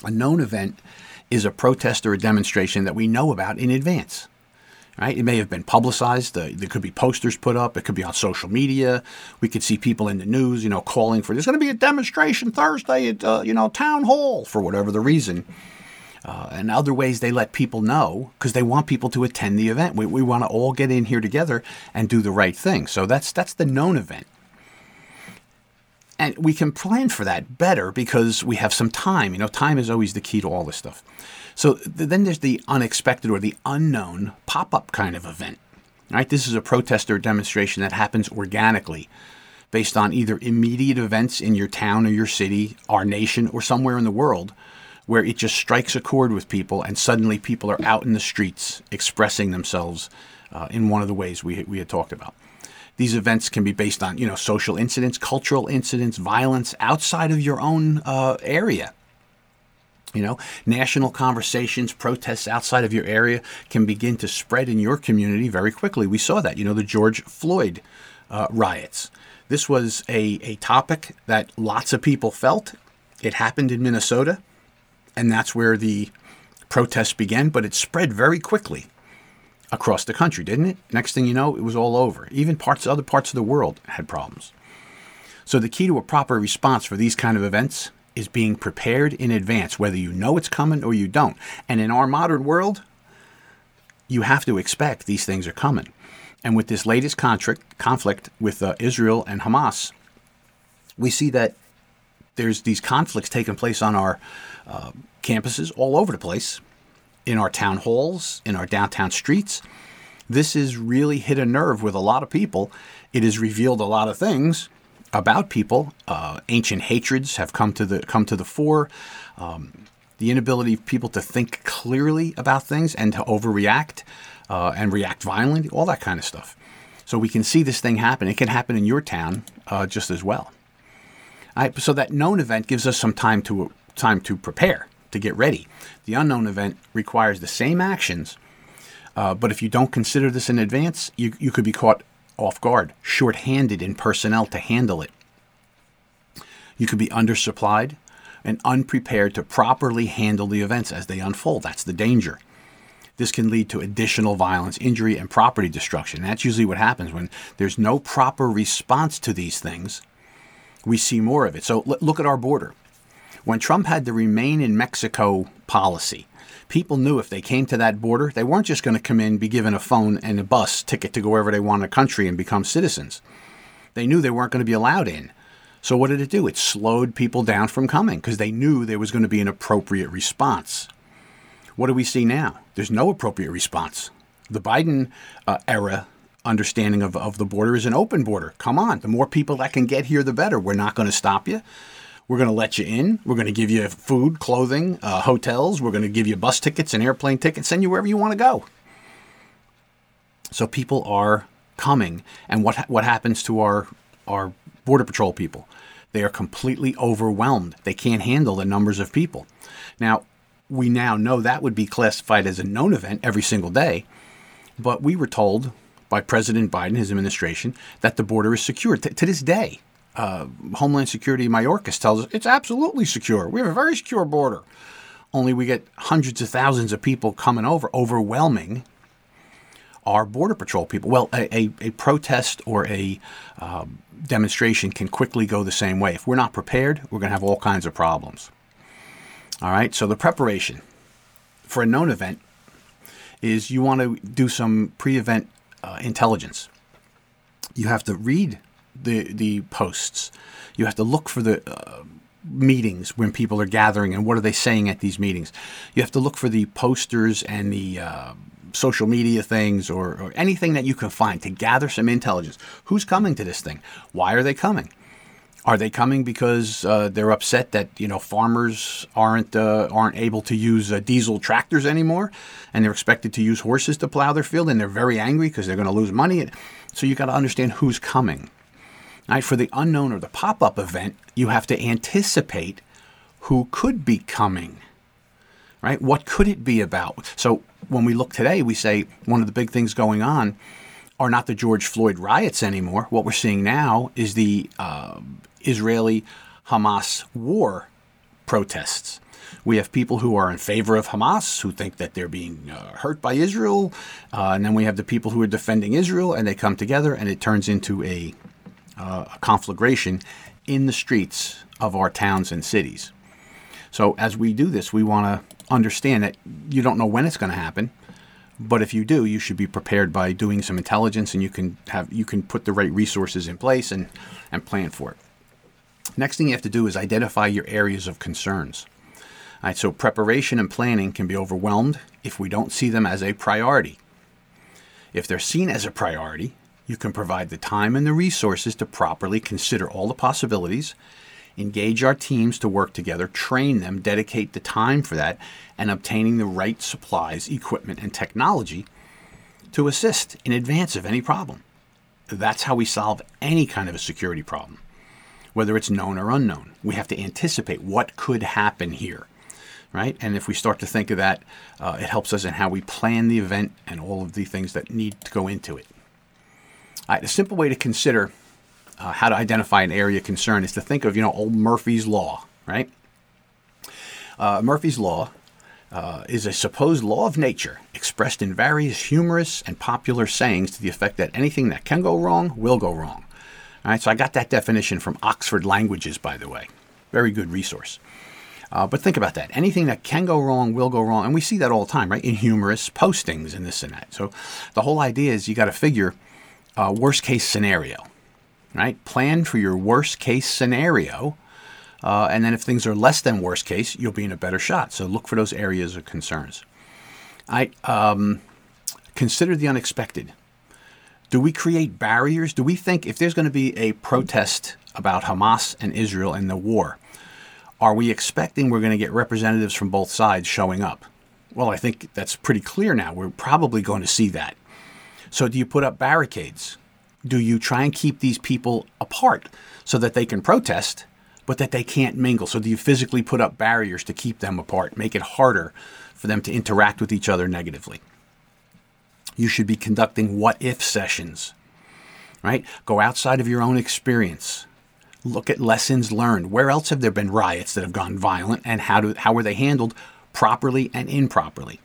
a known event is a protest or a demonstration that we know about in advance Right? It may have been publicized. Uh, there could be posters put up. It could be on social media. We could see people in the news, you know, calling for there's going to be a demonstration Thursday at uh, you know town hall for whatever the reason. Uh, and other ways they let people know because they want people to attend the event. We, we want to all get in here together and do the right thing. So that's that's the known event. And we can plan for that better because we have some time. You know, time is always the key to all this stuff. So then there's the unexpected or the unknown pop up kind of event. Right? This is a protest or demonstration that happens organically based on either immediate events in your town or your city, our nation, or somewhere in the world where it just strikes a chord with people and suddenly people are out in the streets expressing themselves uh, in one of the ways we, we had talked about. These events can be based on, you know, social incidents, cultural incidents, violence outside of your own uh, area. You know, national conversations, protests outside of your area can begin to spread in your community very quickly. We saw that, you know, the George Floyd uh, riots. This was a, a topic that lots of people felt. It happened in Minnesota, and that's where the protests began, but it spread very quickly across the country, didn't it? Next thing you know, it was all over. Even parts other parts of the world had problems. So the key to a proper response for these kind of events is being prepared in advance, whether you know it's coming or you don't. And in our modern world, you have to expect these things are coming. And with this latest conflict, conflict with uh, Israel and Hamas, we see that there's these conflicts taking place on our uh, campuses all over the place, in our town halls, in our downtown streets. This has really hit a nerve with a lot of people. It has revealed a lot of things about people. Uh, ancient hatreds have come to the come to the fore. Um, the inability of people to think clearly about things and to overreact uh, and react violently, all that kind of stuff. So we can see this thing happen. It can happen in your town uh, just as well. Right, so that known event gives us some time to time to prepare to get ready. The unknown event requires the same actions, uh, but if you don't consider this in advance, you, you could be caught off guard, short handed in personnel to handle it. You could be undersupplied and unprepared to properly handle the events as they unfold. That's the danger. This can lead to additional violence, injury, and property destruction. That's usually what happens when there's no proper response to these things. We see more of it. So look at our border. When Trump had the remain in Mexico policy, people knew if they came to that border, they weren't just going to come in, be given a phone and a bus ticket to go wherever they want in the country and become citizens. They knew they weren't going to be allowed in. So what did it do? It slowed people down from coming because they knew there was going to be an appropriate response. What do we see now? There's no appropriate response. The Biden uh, era understanding of, of the border is an open border. Come on, the more people that can get here, the better. We're not going to stop you. We're going to let you in. We're going to give you food, clothing, uh, hotels. We're going to give you bus tickets and airplane tickets, send you wherever you want to go. So people are coming, and what what happens to our our border patrol people? They are completely overwhelmed. They can't handle the numbers of people. Now, we now know that would be classified as a known event every single day, but we were told by President Biden, his administration, that the border is secure. T- to this day, uh, Homeland Security Mayorkas tells us it's absolutely secure. We have a very secure border. Only we get hundreds of thousands of people coming over, overwhelming our Border Patrol people. Well, a, a, a protest or a um, demonstration can quickly go the same way. If we're not prepared, we're going to have all kinds of problems. All right, so the preparation for a known event is you want to do some pre event uh, intelligence. You have to read the, the posts, you have to look for the uh, meetings when people are gathering and what are they saying at these meetings. You have to look for the posters and the uh, social media things or, or anything that you can find to gather some intelligence. Who's coming to this thing? Why are they coming? Are they coming because uh, they're upset that you know farmers aren't uh, aren't able to use uh, diesel tractors anymore, and they're expected to use horses to plow their field, and they're very angry because they're going to lose money? So you got to understand who's coming. Right? For the unknown or the pop up event, you have to anticipate who could be coming. Right? What could it be about? So when we look today, we say one of the big things going on are not the George Floyd riots anymore. What we're seeing now is the uh, Israeli Hamas war protests. We have people who are in favor of Hamas, who think that they're being uh, hurt by Israel. Uh, and then we have the people who are defending Israel, and they come together, and it turns into a, uh, a conflagration in the streets of our towns and cities. So, as we do this, we want to understand that you don't know when it's going to happen. But if you do, you should be prepared by doing some intelligence, and you can have you can put the right resources in place and and plan for it. Next thing you have to do is identify your areas of concerns. All right, so preparation and planning can be overwhelmed if we don't see them as a priority. If they're seen as a priority, you can provide the time and the resources to properly consider all the possibilities, engage our teams to work together, train them, dedicate the time for that, and obtaining the right supplies, equipment, and technology to assist in advance of any problem. That's how we solve any kind of a security problem whether it's known or unknown. We have to anticipate what could happen here, right? And if we start to think of that, uh, it helps us in how we plan the event and all of the things that need to go into it. All right, a simple way to consider uh, how to identify an area of concern is to think of, you know, old Murphy's Law, right? Uh, Murphy's Law uh, is a supposed law of nature expressed in various humorous and popular sayings to the effect that anything that can go wrong will go wrong. All right, so I got that definition from Oxford Languages, by the way. Very good resource. Uh, but think about that. Anything that can go wrong will go wrong. And we see that all the time, right? In humorous postings and this and that. So the whole idea is you got to figure uh, worst case scenario, right? Plan for your worst case scenario. Uh, and then if things are less than worst case, you'll be in a better shot. So look for those areas of concerns. I um, consider the unexpected. Do we create barriers? Do we think if there's going to be a protest about Hamas and Israel and the war, are we expecting we're going to get representatives from both sides showing up? Well, I think that's pretty clear now. We're probably going to see that. So, do you put up barricades? Do you try and keep these people apart so that they can protest, but that they can't mingle? So, do you physically put up barriers to keep them apart, make it harder for them to interact with each other negatively? You should be conducting what if sessions, right? Go outside of your own experience. Look at lessons learned. Where else have there been riots that have gone violent and how, do, how were they handled properly and improperly?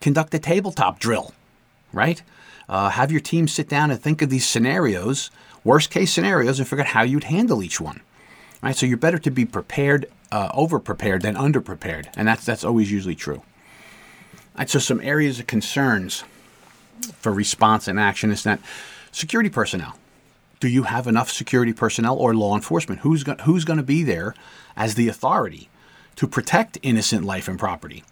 Conduct a tabletop drill, right? Uh, have your team sit down and think of these scenarios, worst case scenarios, and figure out how you'd handle each one. Right, so you're better to be prepared, uh, over prepared than under prepared, and that's that's always usually true. Right, so some areas of concerns for response and action is that security personnel. Do you have enough security personnel or law enforcement? Who's go- who's going to be there as the authority to protect innocent life and property?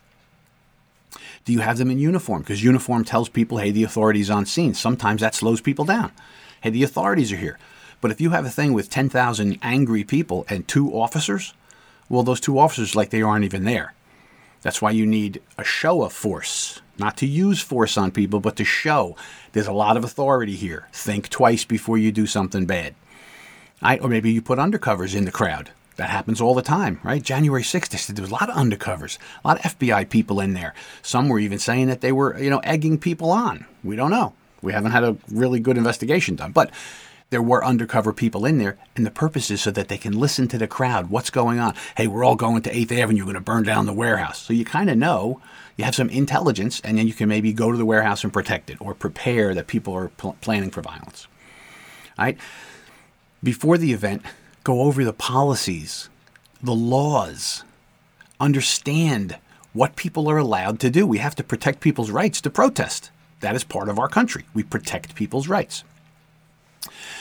Do you have them in uniform? Because uniform tells people, hey, the authority's on scene. Sometimes that slows people down. Hey, the authorities are here. But if you have a thing with 10,000 angry people and two officers, well, those two officers, like they aren't even there. That's why you need a show of force, not to use force on people, but to show there's a lot of authority here. Think twice before you do something bad. Right? Or maybe you put undercovers in the crowd. That happens all the time, right? January 6th, they said there was a lot of undercovers, a lot of FBI people in there. Some were even saying that they were, you know, egging people on. We don't know. We haven't had a really good investigation done. But there were undercover people in there, and the purpose is so that they can listen to the crowd. What's going on? Hey, we're all going to 8th Avenue. You're going to burn down the warehouse. So you kind of know, you have some intelligence, and then you can maybe go to the warehouse and protect it or prepare that people are pl- planning for violence. All right? Before the event, go over the policies, the laws, understand what people are allowed to do. We have to protect people's rights to protest. That is part of our country. We protect people's rights.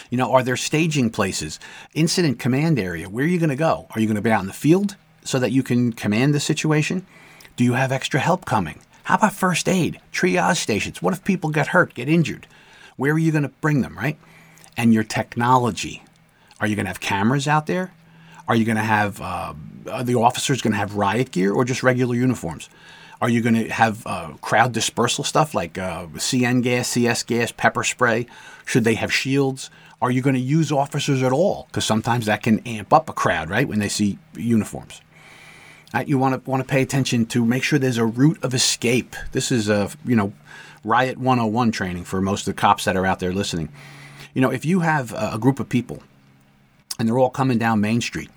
You know, are there staging places, incident command area? Where are you going to go? Are you going to be out in the field so that you can command the situation? Do you have extra help coming? How about first aid, triage stations? What if people get hurt, get injured? Where are you going to bring them, right? And your technology. Are you going to have cameras out there? Are you going to have uh, the officers going to have riot gear or just regular uniforms? Are you going to have uh, crowd dispersal stuff like uh, CN gas, CS gas, pepper spray? Should they have shields? Are you going to use officers at all? Because sometimes that can amp up a crowd, right, when they see uniforms. Right, you want to want to pay attention to make sure there's a route of escape. This is a you know riot 101 training for most of the cops that are out there listening. You know, if you have a group of people and they're all coming down Main Street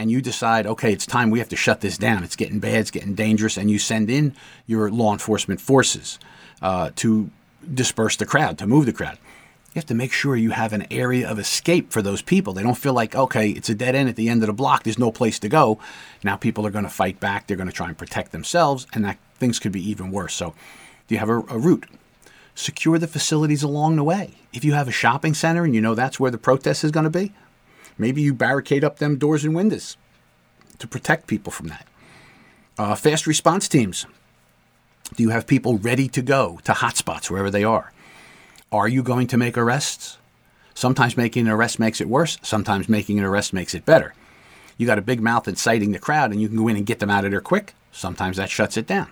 and you decide, okay, it's time we have to shut this down. It's getting bad, it's getting dangerous, and you send in your law enforcement forces uh, to disperse the crowd, to move the crowd. You have to make sure you have an area of escape for those people. They don't feel like, okay, it's a dead end at the end of the block, there's no place to go. Now people are going to fight back, they're going to try and protect themselves, and that things could be even worse. So, do you have a, a route? Secure the facilities along the way. If you have a shopping center and you know that's where the protest is going to be, Maybe you barricade up them doors and windows to protect people from that. Uh, fast response teams. Do you have people ready to go to hotspots wherever they are? Are you going to make arrests? Sometimes making an arrest makes it worse. Sometimes making an arrest makes it better. You got a big mouth inciting the crowd, and you can go in and get them out of there quick. Sometimes that shuts it down.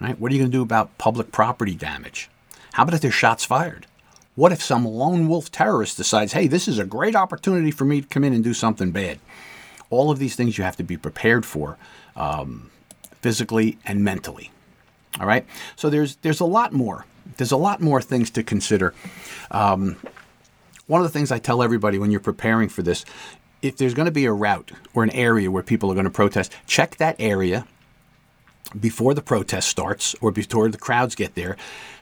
Right? What are you going to do about public property damage? How about if there's shots fired? What if some lone wolf terrorist decides, hey, this is a great opportunity for me to come in and do something bad? All of these things you have to be prepared for um, physically and mentally. All right? So there's, there's a lot more. There's a lot more things to consider. Um, one of the things I tell everybody when you're preparing for this, if there's going to be a route or an area where people are going to protest, check that area before the protest starts or before the crowds get there,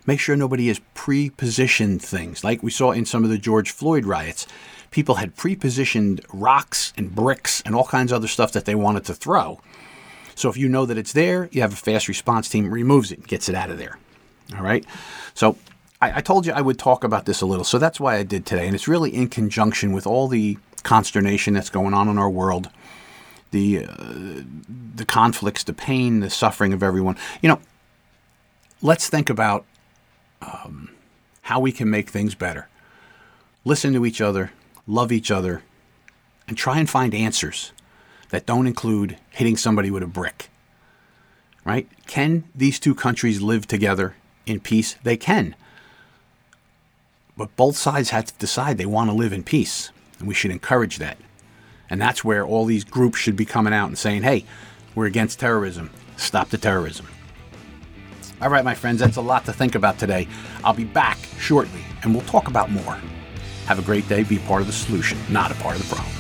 make sure nobody has pre positioned things. Like we saw in some of the George Floyd riots, people had pre positioned rocks and bricks and all kinds of other stuff that they wanted to throw. So if you know that it's there, you have a fast response team removes it, gets it out of there. All right. So I, I told you I would talk about this a little. So that's why I did today. And it's really in conjunction with all the consternation that's going on in our world the uh, the conflicts, the pain, the suffering of everyone. You know, let's think about um, how we can make things better. Listen to each other, love each other, and try and find answers that don't include hitting somebody with a brick. Right? Can these two countries live together in peace? They can. But both sides have to decide they want to live in peace, and we should encourage that. And that's where all these groups should be coming out and saying, hey, we're against terrorism. Stop the terrorism. All right, my friends, that's a lot to think about today. I'll be back shortly and we'll talk about more. Have a great day. Be part of the solution, not a part of the problem.